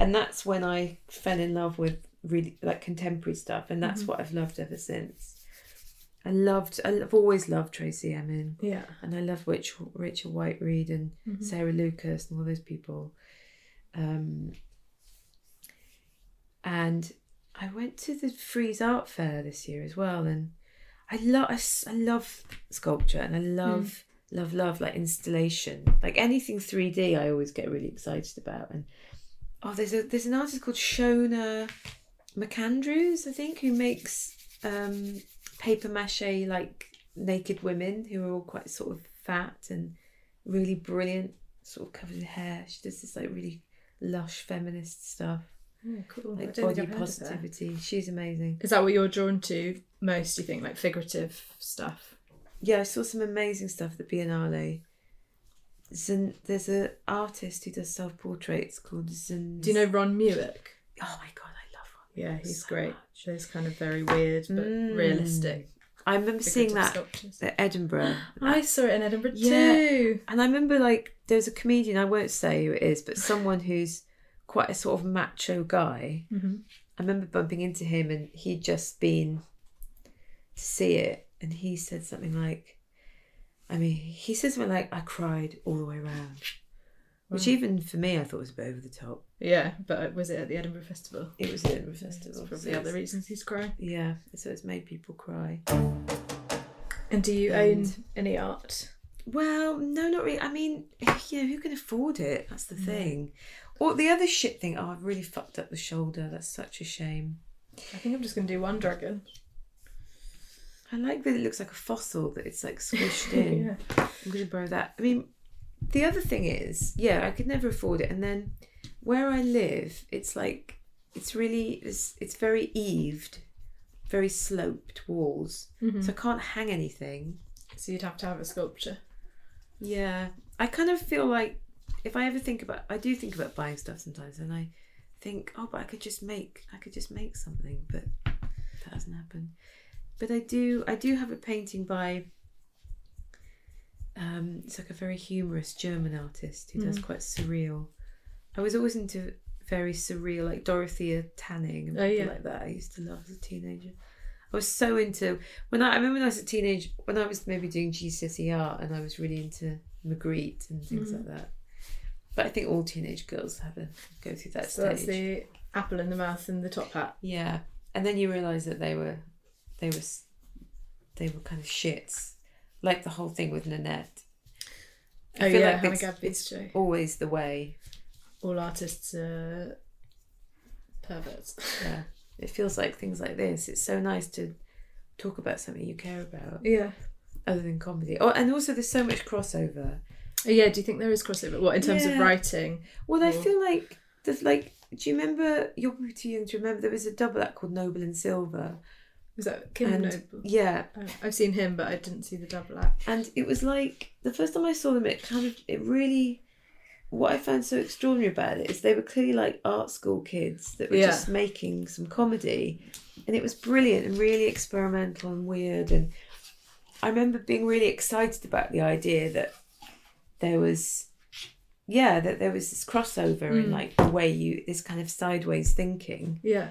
C: and that's when I fell in love with really like contemporary stuff, and
B: Mm-hmm.
C: that's what I've loved ever since. I loved, I've always loved Tracey Emin,
B: Yeah.
C: and I love Rich, Richard Whiteread and
B: Mm-hmm.
C: Sarah Lucas and all those people. Um, and I went to the Frieze Art Fair this year as well, and I love, I, I love sculpture, and I love, love, love like installation, like anything three D. I always get really excited about, and oh, there's a there's an artist called Shona McAndrews, I think, who makes um, paper mache like naked women who are all quite sort of fat and really brilliant, sort of covered in hair. She does this like really lush feminist stuff,
B: Oh, cool.
C: Like body
B: I've heard of her.
C: positivity. She's amazing.
B: Is that what you're drawn to most? Do you think like figurative stuff?
C: Yeah, I saw some amazing stuff at the Biennale. Zin, there's an artist who does self portraits called Zin.
B: Do you know Ron Mueck?
C: Oh my god, I love Ron.
B: Yeah, he's
C: so
B: great.
C: much.
B: Those kind of very weird but
C: Mm.
B: realistic.
C: I remember seeing that
B: sculptures.
C: at Edinburgh.
B: I saw it in Edinburgh
C: Yeah.
B: too.
C: And I remember like there was a comedian, I won't say who it is, but someone who's quite a sort of macho guy.
B: Mhm.
C: I remember bumping into him and he'd just been to see it and he said something like I mean, he says something like I cried all the way around. Which mm. even for me I thought was a bit over the top.
B: Yeah, but was it at the Edinburgh Festival?
C: It was at Edinburgh Festival.
B: probably
C: so
B: other reasons he's crying.
C: Yeah, so it's made people cry.
B: And do you
C: And-
B: own any art?
C: Well, no, not really. I mean, you know, who can afford it? That's the mm. thing. Or the other shit thing. Oh, I've really fucked up the shoulder. That's such a shame.
B: I think I'm just going to do one dragon.
C: I like that it looks like a fossil. That it's like squished in.
B: Yeah.
C: I'm gonna borrow that. I mean, the other thing is, yeah, I could never afford it. And then where I live, it's like it's really it's, it's very eaved, very sloped walls. Mm-hmm. So I can't hang anything.
B: So you'd have to have a sculpture.
C: Yeah, I kind of feel like if I ever think about, I do think about buying stuff sometimes, and I think, oh, but I could just make, I could just make something, but that hasn't happened. But I do, I do have a painting by. It's like a very humorous German artist who does quite surreal. I was always into very surreal, like Dorothea Tanning and
B: Oh,
C: people
B: yeah.
C: like that. I used to love as a teenager. I was so into when I, I remember when I was a teenager when I was maybe doing GCSE art and I was really into Magritte and things
B: Mm-hmm.
C: like that. But I think all teenage girls have a go through that
B: So
C: stage.
B: that's the apple in the mouth and the top hat.
C: Yeah, and then you realise that they were, they were, they were kind of shits, like the whole thing with Nanette.
B: Oh
C: feel
B: yeah,
C: like
B: Hannah
C: it's-
B: show.
C: Always the way.
B: All artists are perverts.
C: Yeah, it feels like things like this. It's so nice to talk about something you care about,
B: Yeah.
C: other than comedy. Oh, and also there's so much crossover.
B: Oh, yeah, do you think there is crossover? What in terms of writing?
C: Well, I feel like there's like. Do you remember? You're too young to remember. There was a double act called Noble and Silver.
B: Was that Kim
C: and
B: Noble?
C: yeah,
B: Oh, I've seen him, but I didn't see the double act.
C: and it was like the first time I saw them. It kind of it really. What I found so extraordinary about it is they were clearly like art school kids that were
B: Yeah.
C: just making some comedy, and it was brilliant and really experimental and weird. And I remember being really excited about the idea that there was, yeah, that there was this crossover in mm. like the way you this kind of sideways thinking.
B: Yeah.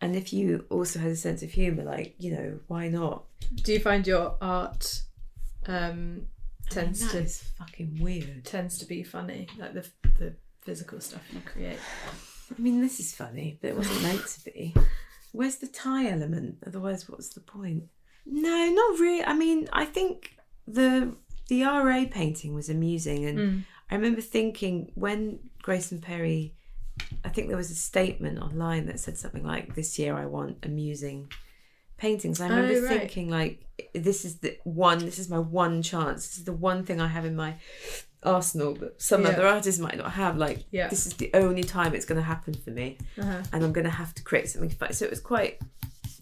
C: And if you also had a sense of humor, like you know, why not?
B: Do you find your art um, tends
C: That
B: to
C: is fucking weird.
B: tends to be funny, like the the physical stuff you create?
C: I mean, this is funny, but it wasn't meant to be. Where's the tie element? Otherwise, what's the point? No, not really. I mean, I think the the RA painting was amusing, and I remember thinking when Grayson Perry, I think think there was a statement online that said something like, "This year I want amusing paintings." I remember
B: Oh, right.
C: thinking, like, this is the one. This is my one chance. This is the one thing I have in my arsenal that some
B: Yeah.
C: other artists might not have. Like,
B: Yeah.
C: this is the only time it's going to happen for me,
B: Uh-huh.
C: and I'm going to have to create something. So it was quite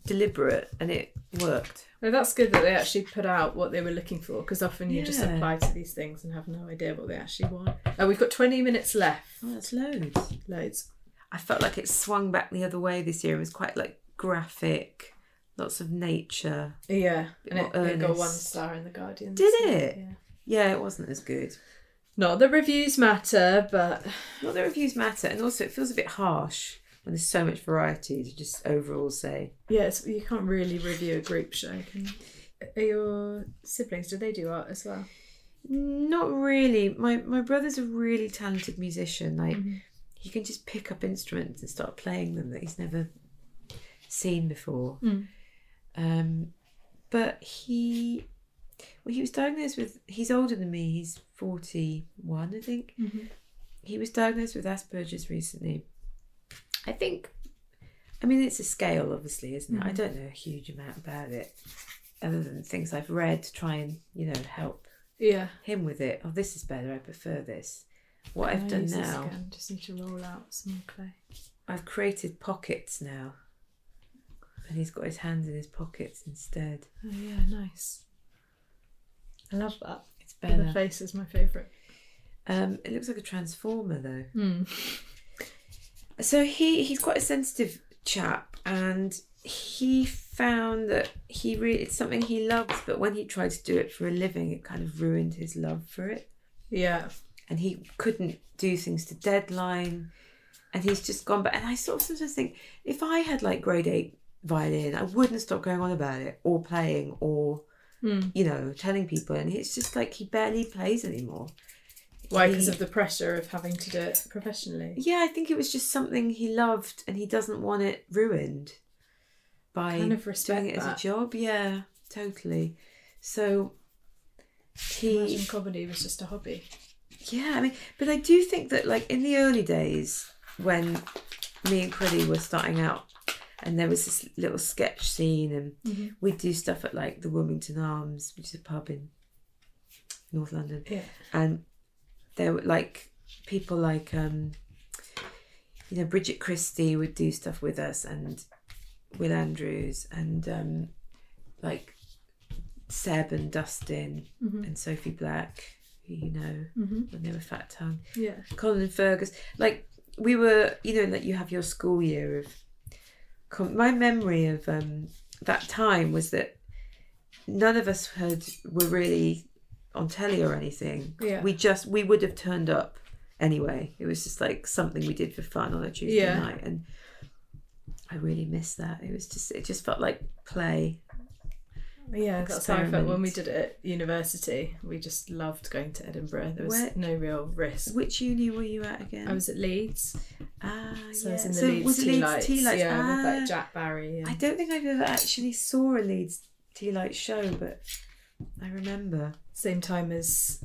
C: deliberate, and it worked.
B: No, that's good that they actually put out what they were looking for because often you just apply to these things and have no idea what they actually want. Uh, we've got 20 minutes left.
C: Oh, that's loads.
B: Loads.
C: I felt like it swung back the other way this year. It was quite like graphic, lots of nature.
B: Yeah, and it, it got one star in the Guardian.
C: Did it?
B: Yeah.
C: Yeah, it wasn't as good.
B: Not the reviews matter, but
C: Not the reviews matter, and also it feels a bit harsh when there's so much variety to just overall say.
B: yeah, you can't really review a group show. Can you? Are your siblings? Do they do art as well?
C: Not really. My my brother's a really talented musician. Like mm-hmm. He can just pick up instruments and start playing them that he's never seen before. Hmm. Um, but he, well, he was diagnosed with. He's older than me. He's forty one, I think. Mm-hmm. He was diagnosed with Asperger's recently. I think. I mean, it's a scale, obviously, isn't it? I mm-hmm. don't know a huge amount about it, other than things I've read to try and you know help
B: Yeah.
C: him with it. Oh, this is better. I prefer this. What I've done now,
B: again? Just need to roll out some more clay.
C: I've created pockets now, and he's got his hands in his pockets instead.
B: Oh yeah, nice. I love that.
C: It's better.
B: The face is my favourite.
C: Um, it looks like a transformer though.
B: Hmm.
C: So he he's quite a sensitive chap, and he found that he really it's something he loves, but when he tried to do it for a living, it kind of ruined his love for it.
B: Yeah.
C: And he couldn't do things to deadline and he's just gone back and i sort of sometimes think if i had like grade eight violin i wouldn't stop going on about it or playing or hmm. you know telling people and it's just like he barely plays anymore
B: Why? Because of the pressure of having to do it professionally.
C: yeah i think it was just something he loved and he doesn't want it ruined by
B: Kind of
C: doing it
B: that.
C: as a job yeah totally so he
B: Imagine comedy was just a hobby.
C: Yeah, I mean, but I do think that, like, in the early days when me and Creddy were starting out, and there was this little sketch scene, and we'd do stuff at like the Wilmington Arms, which is a pub in North London,
B: Yeah.
C: and there were like people like, um, you know, Bridget Christie would do stuff with us, and Will Andrews, and um, like Seb and Dustin, and Sophie Black, you know when they were Fat Tongue.
B: Yeah.
C: Colin and Fergus. Like we were, you know, like you have your school year of. My memory of um, that time was that none of us had were really on telly or anything.
B: Yeah.
C: We just we would have turned up anyway. It was just like something we did for fun on a Tuesday
B: Yeah.
C: night, and I really miss that. It was just it just felt like play.
B: Yeah, that's how I felt when we did it at university. We just loved going to Edinburgh. There was
C: Where-
B: no real risk.
C: Which uni were you at again?
B: I was at Leeds,
C: ah,
B: so
C: yeah.
B: I was in the
C: So
B: Leeds
C: was it
B: Tea
C: Leeds
B: Lights.
C: Tea Lights?
B: Yeah, with
C: Ah.
B: like Jack Barry. And...
C: I don't think I've ever actually saw a Leeds Tea Light show, but I remember.
B: Same time as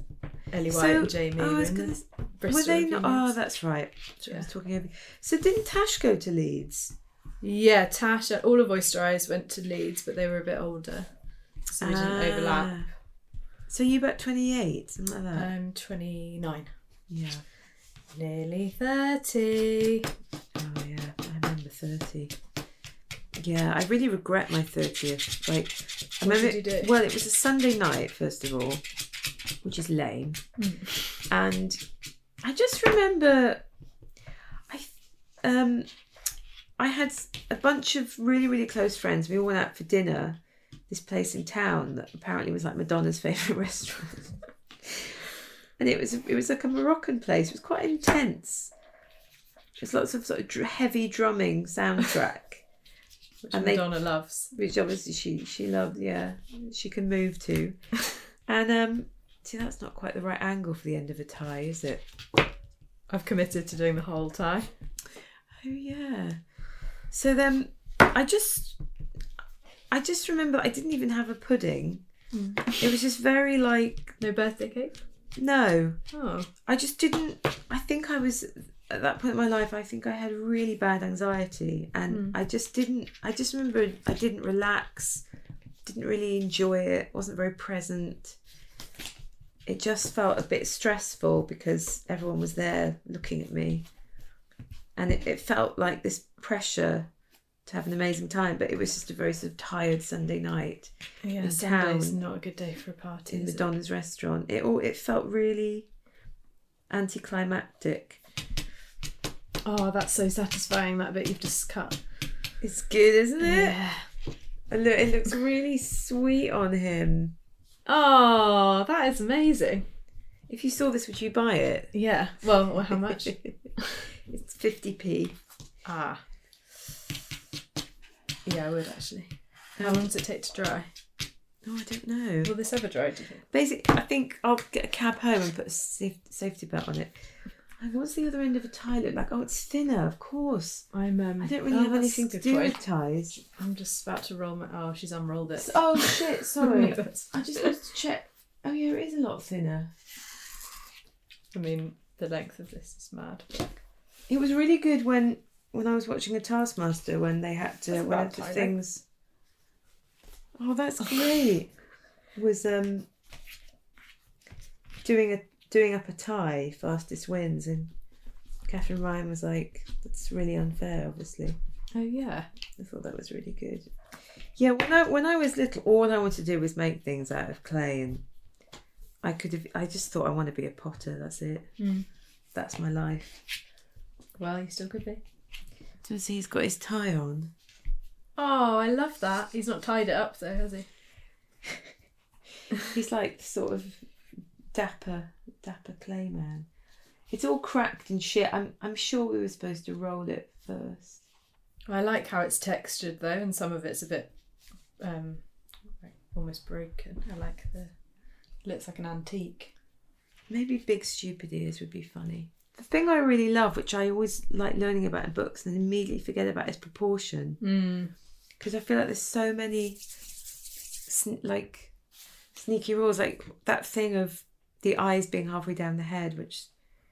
B: Ellie White
C: So-
B: and Jamie.
C: oh, I
B: were
C: was
B: in
C: gonna
B: the Bristol
C: were they not? Oh, that's right. I
B: Yeah.
C: was talking over. So didn't Tash go to Leeds?
B: Yeah, Tash, all of Oyster Eyes went to Leeds, but they were a bit older, so we didn't overlap.
C: Ah. So you about twenty eight, something like that.
B: I'm 29,
C: yeah.
B: nearly 30.
C: Oh yeah, I remember thirty. Yeah, I really regret my thirtieth. Like, I
B: What
C: remember.
B: did you do?
C: Well, it was a Sunday night, first of all, which is lame,
B: Hmm.
C: and I just remember, I, um, I had a bunch of really really close friends. We all went out for dinner. This place in town that apparently was like Madonna's favorite restaurant, and it was it was like a Moroccan place. It was quite intense. There's lots of sort of heavy drumming soundtrack,
B: Which
C: And they-
B: Madonna loves.
C: which obviously she she loved. Yeah, she can move to, and um, see that's not quite the right angle for the end of a tie, is it?
B: I've committed to doing the whole tie.
C: Oh yeah. So then I just I just remember I didn't even have a pudding. Hmm. It was just very like
B: No birthday cake?
C: no.
B: Oh.
C: I just didn't I think I was at that point in my life, I think I had really bad anxiety, and hmm. I just didn't. I just remember I didn't relax, didn't really enjoy it, wasn't very present. It just felt a bit stressful because everyone was there looking at me, and it, it felt like this pressure to have an amazing time. But it was just a very sort of tired Sunday night
B: Yeah,
C: in
B: Sunday's
C: town
B: not a good day for a party.
C: in
B: is it?
C: Restaurant. It all it felt really anticlimactic.
B: Oh, that's so satisfying. That bit you've just cut.
C: It's good, isn't it?
B: Yeah.
C: And look, it looks really sweet on him.
B: Oh, that is amazing.
C: If you saw this, would you buy it?
B: Yeah. Well, well, how much?
C: it's 50p.
B: ah. Yeah, I would actually. How long does it take to dry?
C: No, I don't know.
B: Will this ever dry? Do you think?
C: Basically, I think I'll get a cab home and put a safe, safety belt on it. And what's the other end of a tie look like? Oh, it's thinner, of course.
B: I'm. Um,
C: I don't really
B: oh,
C: have
B: that's
C: anything
B: a
C: to
B: good
C: do
B: point.
C: with ties.
B: I'm just about to roll my. Oh, she's unrolled it.
C: Oh shit! Sorry,
B: That's-
C: I just wanted to check. Oh yeah, it is a lot thinner.
B: I mean, the length of this is mad.
C: It was really good when when I was watching a Taskmaster when they had to
B: That's
C: one of the things. Oh, that's great. was um doing a doing up a tie, fastest wins, and Katherine Ryan was like, "That's really unfair." Obviously,
B: Oh yeah.
C: I thought that was really good. Yeah, when I when I was little, all I wanted to do was make things out of clay, and I could have. I just thought I want to be a potter. That's it. That's my life.
B: Well, you still could be.
C: See, he's got his tie on.
B: Oh, I love that. He's not tied it up though, has he?
C: He's like sort of dapper, dapper clay man. It's all cracked and shit. I'm I'm sure we were supposed to roll it first.
B: I like how it's textured though, and some of it's a bit um like almost broken. I like the looks like an antique.
C: Maybe big stupid ears would be funny. The thing I really love, which I always like learning about in books and immediately forget about, is proportion.
B: Mm.
C: Because I feel like there's so many, sn- like, sneaky rules. Like that thing of the eyes being halfway down the head, which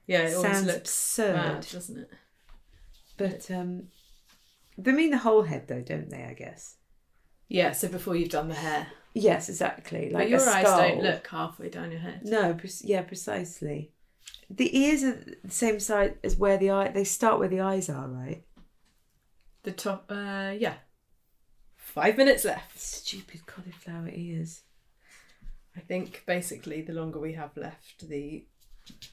B: Yeah, it
C: sounds absurd.
B: mad, doesn't it?
C: But um, they mean the whole head, though, don't they? I guess.
B: Yeah, so before you've done the hair.
C: Yes, exactly. Like
B: but your eyes don't look halfway down your head.
C: No, pre- yeah, precisely. The ears are the same side as where the eye. They start where the eyes are, right?
B: The top uh yeah. Five minutes left.
C: Stupid cauliflower ears.
B: I think basically the longer we have left, the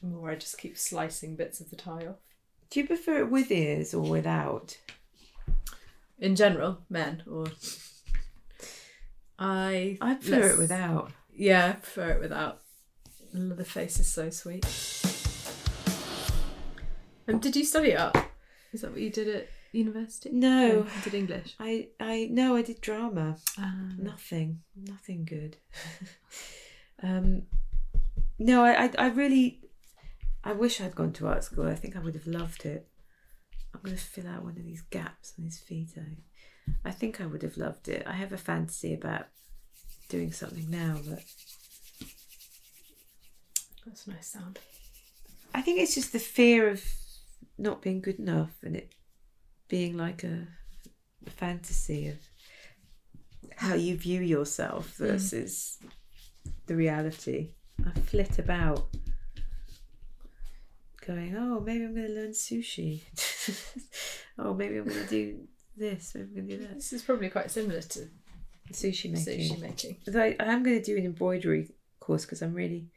B: more I just keep slicing bits of the tie off.
C: Do you prefer it with ears or without?
B: In general, men or I
C: I prefer it without.
B: Yeah, I prefer it without. The face is so sweet. And did you study up? Is that what you did at university?
C: No.
B: Oh, you did English.
C: I I no, I did drama.
B: Ah.
C: Nothing, nothing good. um, no, I, I I really, I wish I'd gone to art school. I think I would have loved it. I'm going to fill out one of these gaps on his feet. I, I think I would have loved it. I have a fantasy about doing something now, but
B: That's a nice sound.
C: I think it's just the fear of not being good enough and it being like a, a fantasy of how you view yourself mm. versus the reality. I flit about going, oh, maybe I'm going to learn sushi. oh, maybe I'm going to do this, maybe I'm going to do that.
B: This is probably quite similar to
C: Sushi making.
B: sushi making.
C: I, I am going to do an embroidery course because I'm really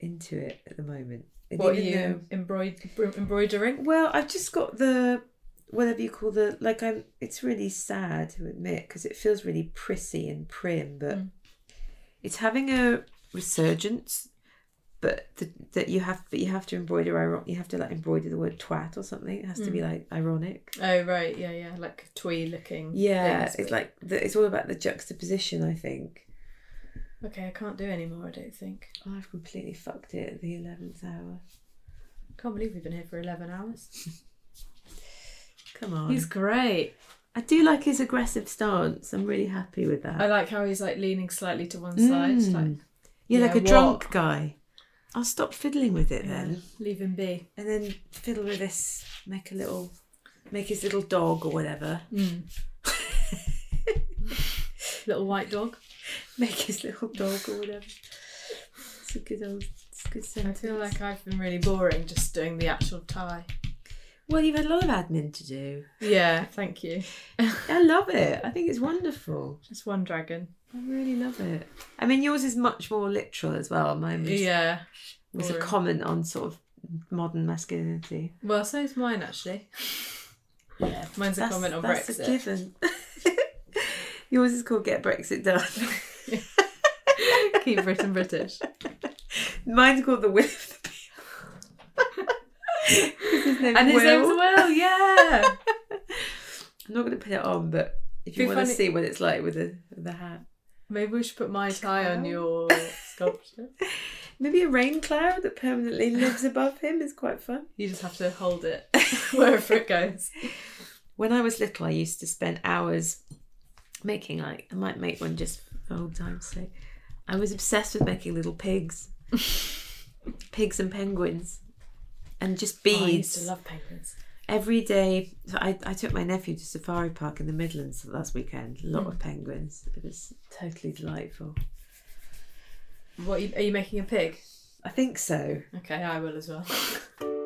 C: into it at the moment.
B: What are you embroid- embroidering?
C: Well, I've just got the whatever you call the like. I'm. It's really sad to admit because it feels really prissy and prim, but mm. it's having a resurgence. But the, that you have, but you have to embroider. You have to like embroider the word twat or something. It has to be mm. like ironic.
B: Oh right, yeah, yeah, like twee looking.
C: Yeah,
B: things,
C: it's
B: but-
C: like the, it's all about the juxtaposition. I think.
B: Okay, I can't do any more. I don't think.
C: I've completely fucked it at the eleventh hour.
B: Can't believe we've been here for eleven hours.
C: Come on,
B: He's great.
C: I do like his aggressive stance. I'm really happy with that.
B: I like how he's like leaning slightly to one mm. side. It's like
C: yeah, like
B: Yeah,
C: a drunk guy. I'll stop fiddling with it then,
B: Leave him be.
C: and then fiddle with this. Make a little, make his little dog or whatever. Mm.
B: Little white dog.
C: Make his little dog or whatever. It's a good old, it's a good
B: I feel like I've been really boring just doing the actual tie.
C: Well, you've had a lot of admin to do.
B: Yeah, thank you.
C: I love it. I think it's wonderful.
B: Just one dragon.
C: I really love it. I mean, yours is much more literal as well. Mine was,
B: Yeah.
C: was a comment on sort of modern masculinity.
B: Well, so is mine actually. Yeah, mine's a
C: That's,
B: comment on
C: that's
B: Brexit.
C: a given. yours is called "Get Brexit Done."
B: Keep Britain British.
C: Mine's called "The Will of the People." his name's
B: And his name's
C: Will.
B: Will, yeah.
C: I'm not going to put it on, but if
B: Be
C: you want to see what it's like with the with the hat,
B: Maybe we should put my tie on your sculpture.
C: maybe a rain cloud that permanently lives above him is quite fun.
B: You just have to hold it wherever it goes.
C: When I was little, I used to spend hours making like I might make one just for old times' sake. I was obsessed with making little pigs, pigs and penguins, and just beads.
B: Oh, I used to love penguins.
C: Every day, so I, I took my nephew to Safari Park in the Midlands last weekend. A lot hmm. of penguins. It was totally delightful.
B: What are you, are you making a pig?
C: I think so.
B: Okay, I will as well.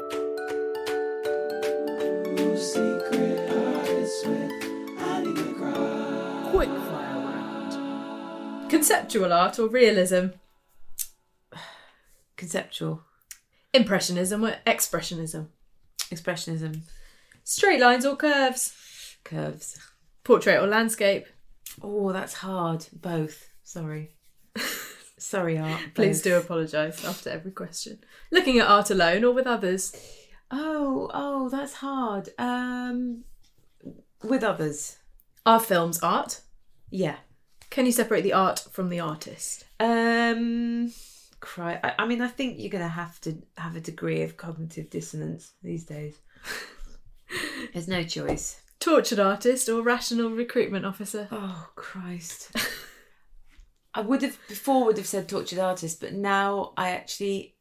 B: Conceptual art or realism?
C: Conceptual
B: Impressionism or expressionism?
C: expressionism,
B: Straight lines or curves?
C: curves.
B: Portrait or landscape?
C: Oh, that's hard. Both. Sorry. Sorry, art.
B: Please
C: both.
B: do apologise after every question. Looking at art alone or with others?
C: Oh, oh, that's hard. Um, with others.
B: Are films art?
C: Yeah.
B: Can you separate the art from the artist?
C: Um, cry. I, I mean, I think you're going to have to have a degree of cognitive dissonance these days. There's no choice.
B: Tortured artist or rational recruitment officer?
C: Oh Christ. I would have before would have said tortured artist, but now I actually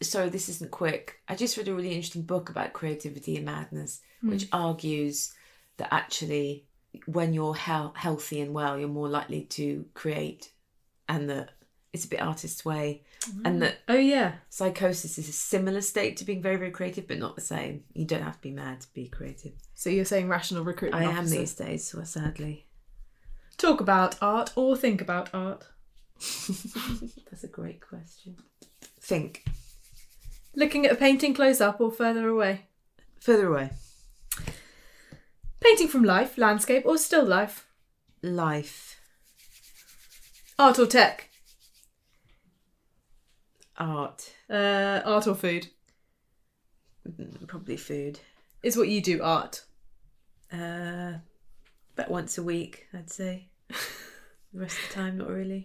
C: sorry, this isn't quick. I just read a really interesting book about creativity and madness, which argues that actually when you're hel- healthy and well, you're more likely to create and that it's a bit artist's way and mm. that
B: Oh, yeah.
C: psychosis is a similar state to being very, very creative, but not the same. You don't have to be mad to be creative.
B: So you're saying rational recruitment
C: I am these days, well, sadly.
B: Talk about art or think about art?
C: That's a great question. Think.
B: Looking at a painting close up or further away?
C: Further away.
B: Painting from life, landscape or still life?
C: Life.
B: Art or tech?
C: Art.
B: Uh, art or food?
C: Mm, Probably food.
B: Is what you do art?
C: Uh, about once a week, I'd say. The rest of the time, not really.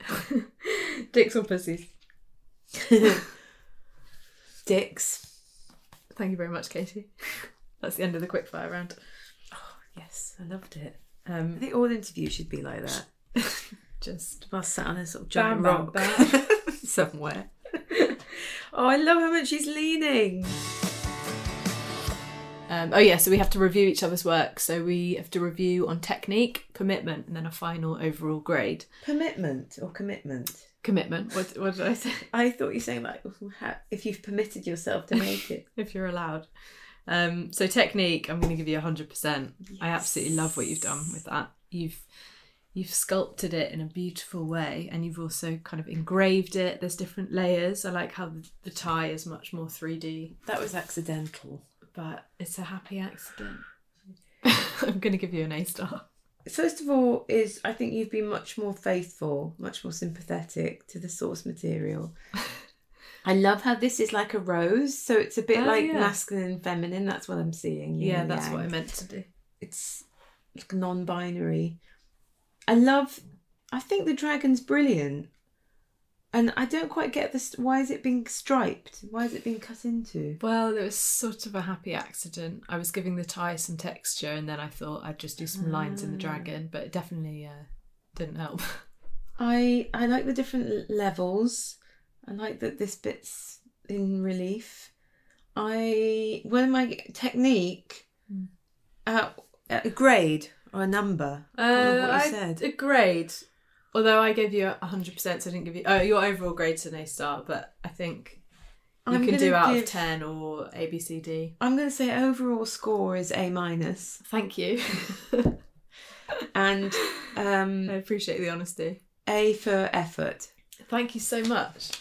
B: Dicks or pussies?
C: Dicks.
B: Thank you very much, Katy. That's the end of the quickfire round.
C: Yes, I loved it. I
B: Um,
C: think all interviews should be like that.
B: just
C: While sat on a sort of
B: Bam,
C: giant
B: bam,
C: rock somewhere. oh, I love how much she's leaning.
B: Um, oh yeah, so we have to review each other's work. So we have to review on technique, commitment, and then a final overall grade.
C: Commitment or commitment?
B: Commitment. What, what did I say?
C: I thought you were saying like if you've permitted yourself to make it.
B: if you're allowed. Um, so technique, I'm going to give you hundred percent. I absolutely love what you've done with that. You've you've sculpted it in a beautiful way, and you've also kind of engraved it. There's different layers. I like how the, the tie is much more 3D,
C: That was accidental.
B: but it's a happy accident. I'm going to give you an A star.
C: First of all, is I think you've been much more faithful, much more sympathetic to the source material. I love how this is like a rose, so it's a bit
B: Oh,
C: like
B: yeah.
C: masculine and feminine. That's what I'm seeing.
B: Yeah, that's what I meant to do.
C: It's like non-binary. I love. I think the dragon's brilliant, and I don't quite get this. Why is it being striped? Why is it being cut into?
B: Well, it was sort of a happy accident. I was giving the tie some texture, and then I thought I'd just do some lines in the dragon, but it definitely uh, didn't help.
C: I I like the different levels. I like that this bit's in relief. I when my technique, uh, a grade or a number. I
F: Uh,
C: what
F: I
C: you said.
F: a grade. Although I gave you a hundred percent, so I didn't give you. Oh, your overall grade's an A star, but I think you
C: I'm
F: can do out
C: give-
F: of ten or A, B, C, D.
C: I'm going to say overall score is A minus,
F: Thank you.
C: and
F: I
C: um,
F: appreciate the honesty.
C: A for effort.
F: Thank you so much.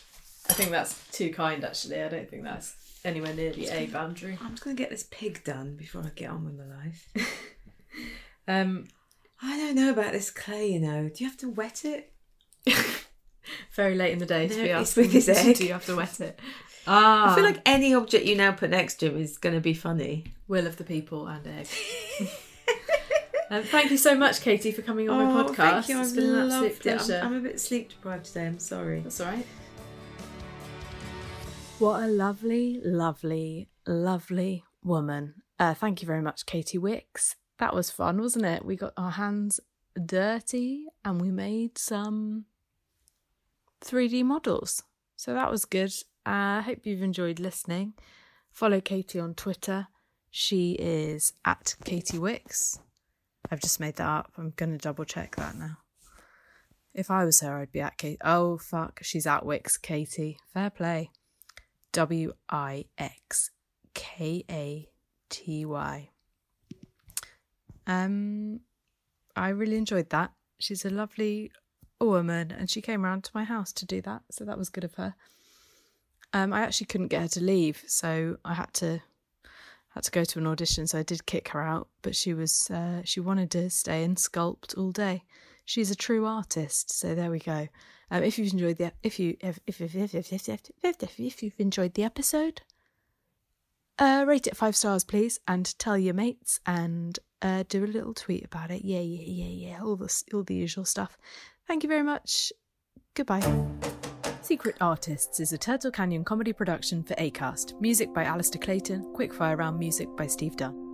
F: I think that's too kind, actually. I don't think that's anywhere near the A boundary.
C: I'm just going to get this pig done before I get on with my life.
F: Um,
C: I don't know about this clay. You know, do you have to wet it?
F: very late in the day to
C: No,
F: be
C: it's with his egg.
F: Do you have to wet it? Ah,
C: I feel like any object you now put next to him is going to be funny.
F: will of the people and egg. um, thank you so much, Katy, for coming on my podcast.
C: Oh, Thank you.
F: It's
C: I've
F: been an absolute
C: it. I'm- I'm, a bit sleep deprived today. I'm sorry.
F: That's all right.
B: What a lovely, lovely, lovely woman. Uh, thank you very much, Katy Wix. That was fun, wasn't it? We got our hands dirty and we made some 3D models. So that was good. I uh, hope you've enjoyed listening. Follow Katie on Twitter. She is at Katy Wix. I've just made that up. I'm going to double check that now. If I was her, I'd be at Katy. Oh, fuck. She's at Wix, Katie. Fair play. W I X K A T Y. Um, I really enjoyed that. She's a lovely woman, and she came around to my house to do that, so that was good of her. Um, I actually couldn't get her to leave, so I had to had to go to an audition. So I did kick her out, but she was uh, she wanted to stay and sculpt all day. She's a true artist, so there we go. Um, if you've enjoyed the if you if if if if if, if, if, if, you've enjoyed the episode, uh, rate it five stars, please, and tell your mates and uh, do a little tweet about it. Yeah, yeah, yeah, yeah. All the all the usual stuff. Thank you very much. Goodbye. Secret Artists is a Turtle Canyon comedy production for Acast. Music by Alistair Clayton, Quickfire Round Music by Steve Dunn.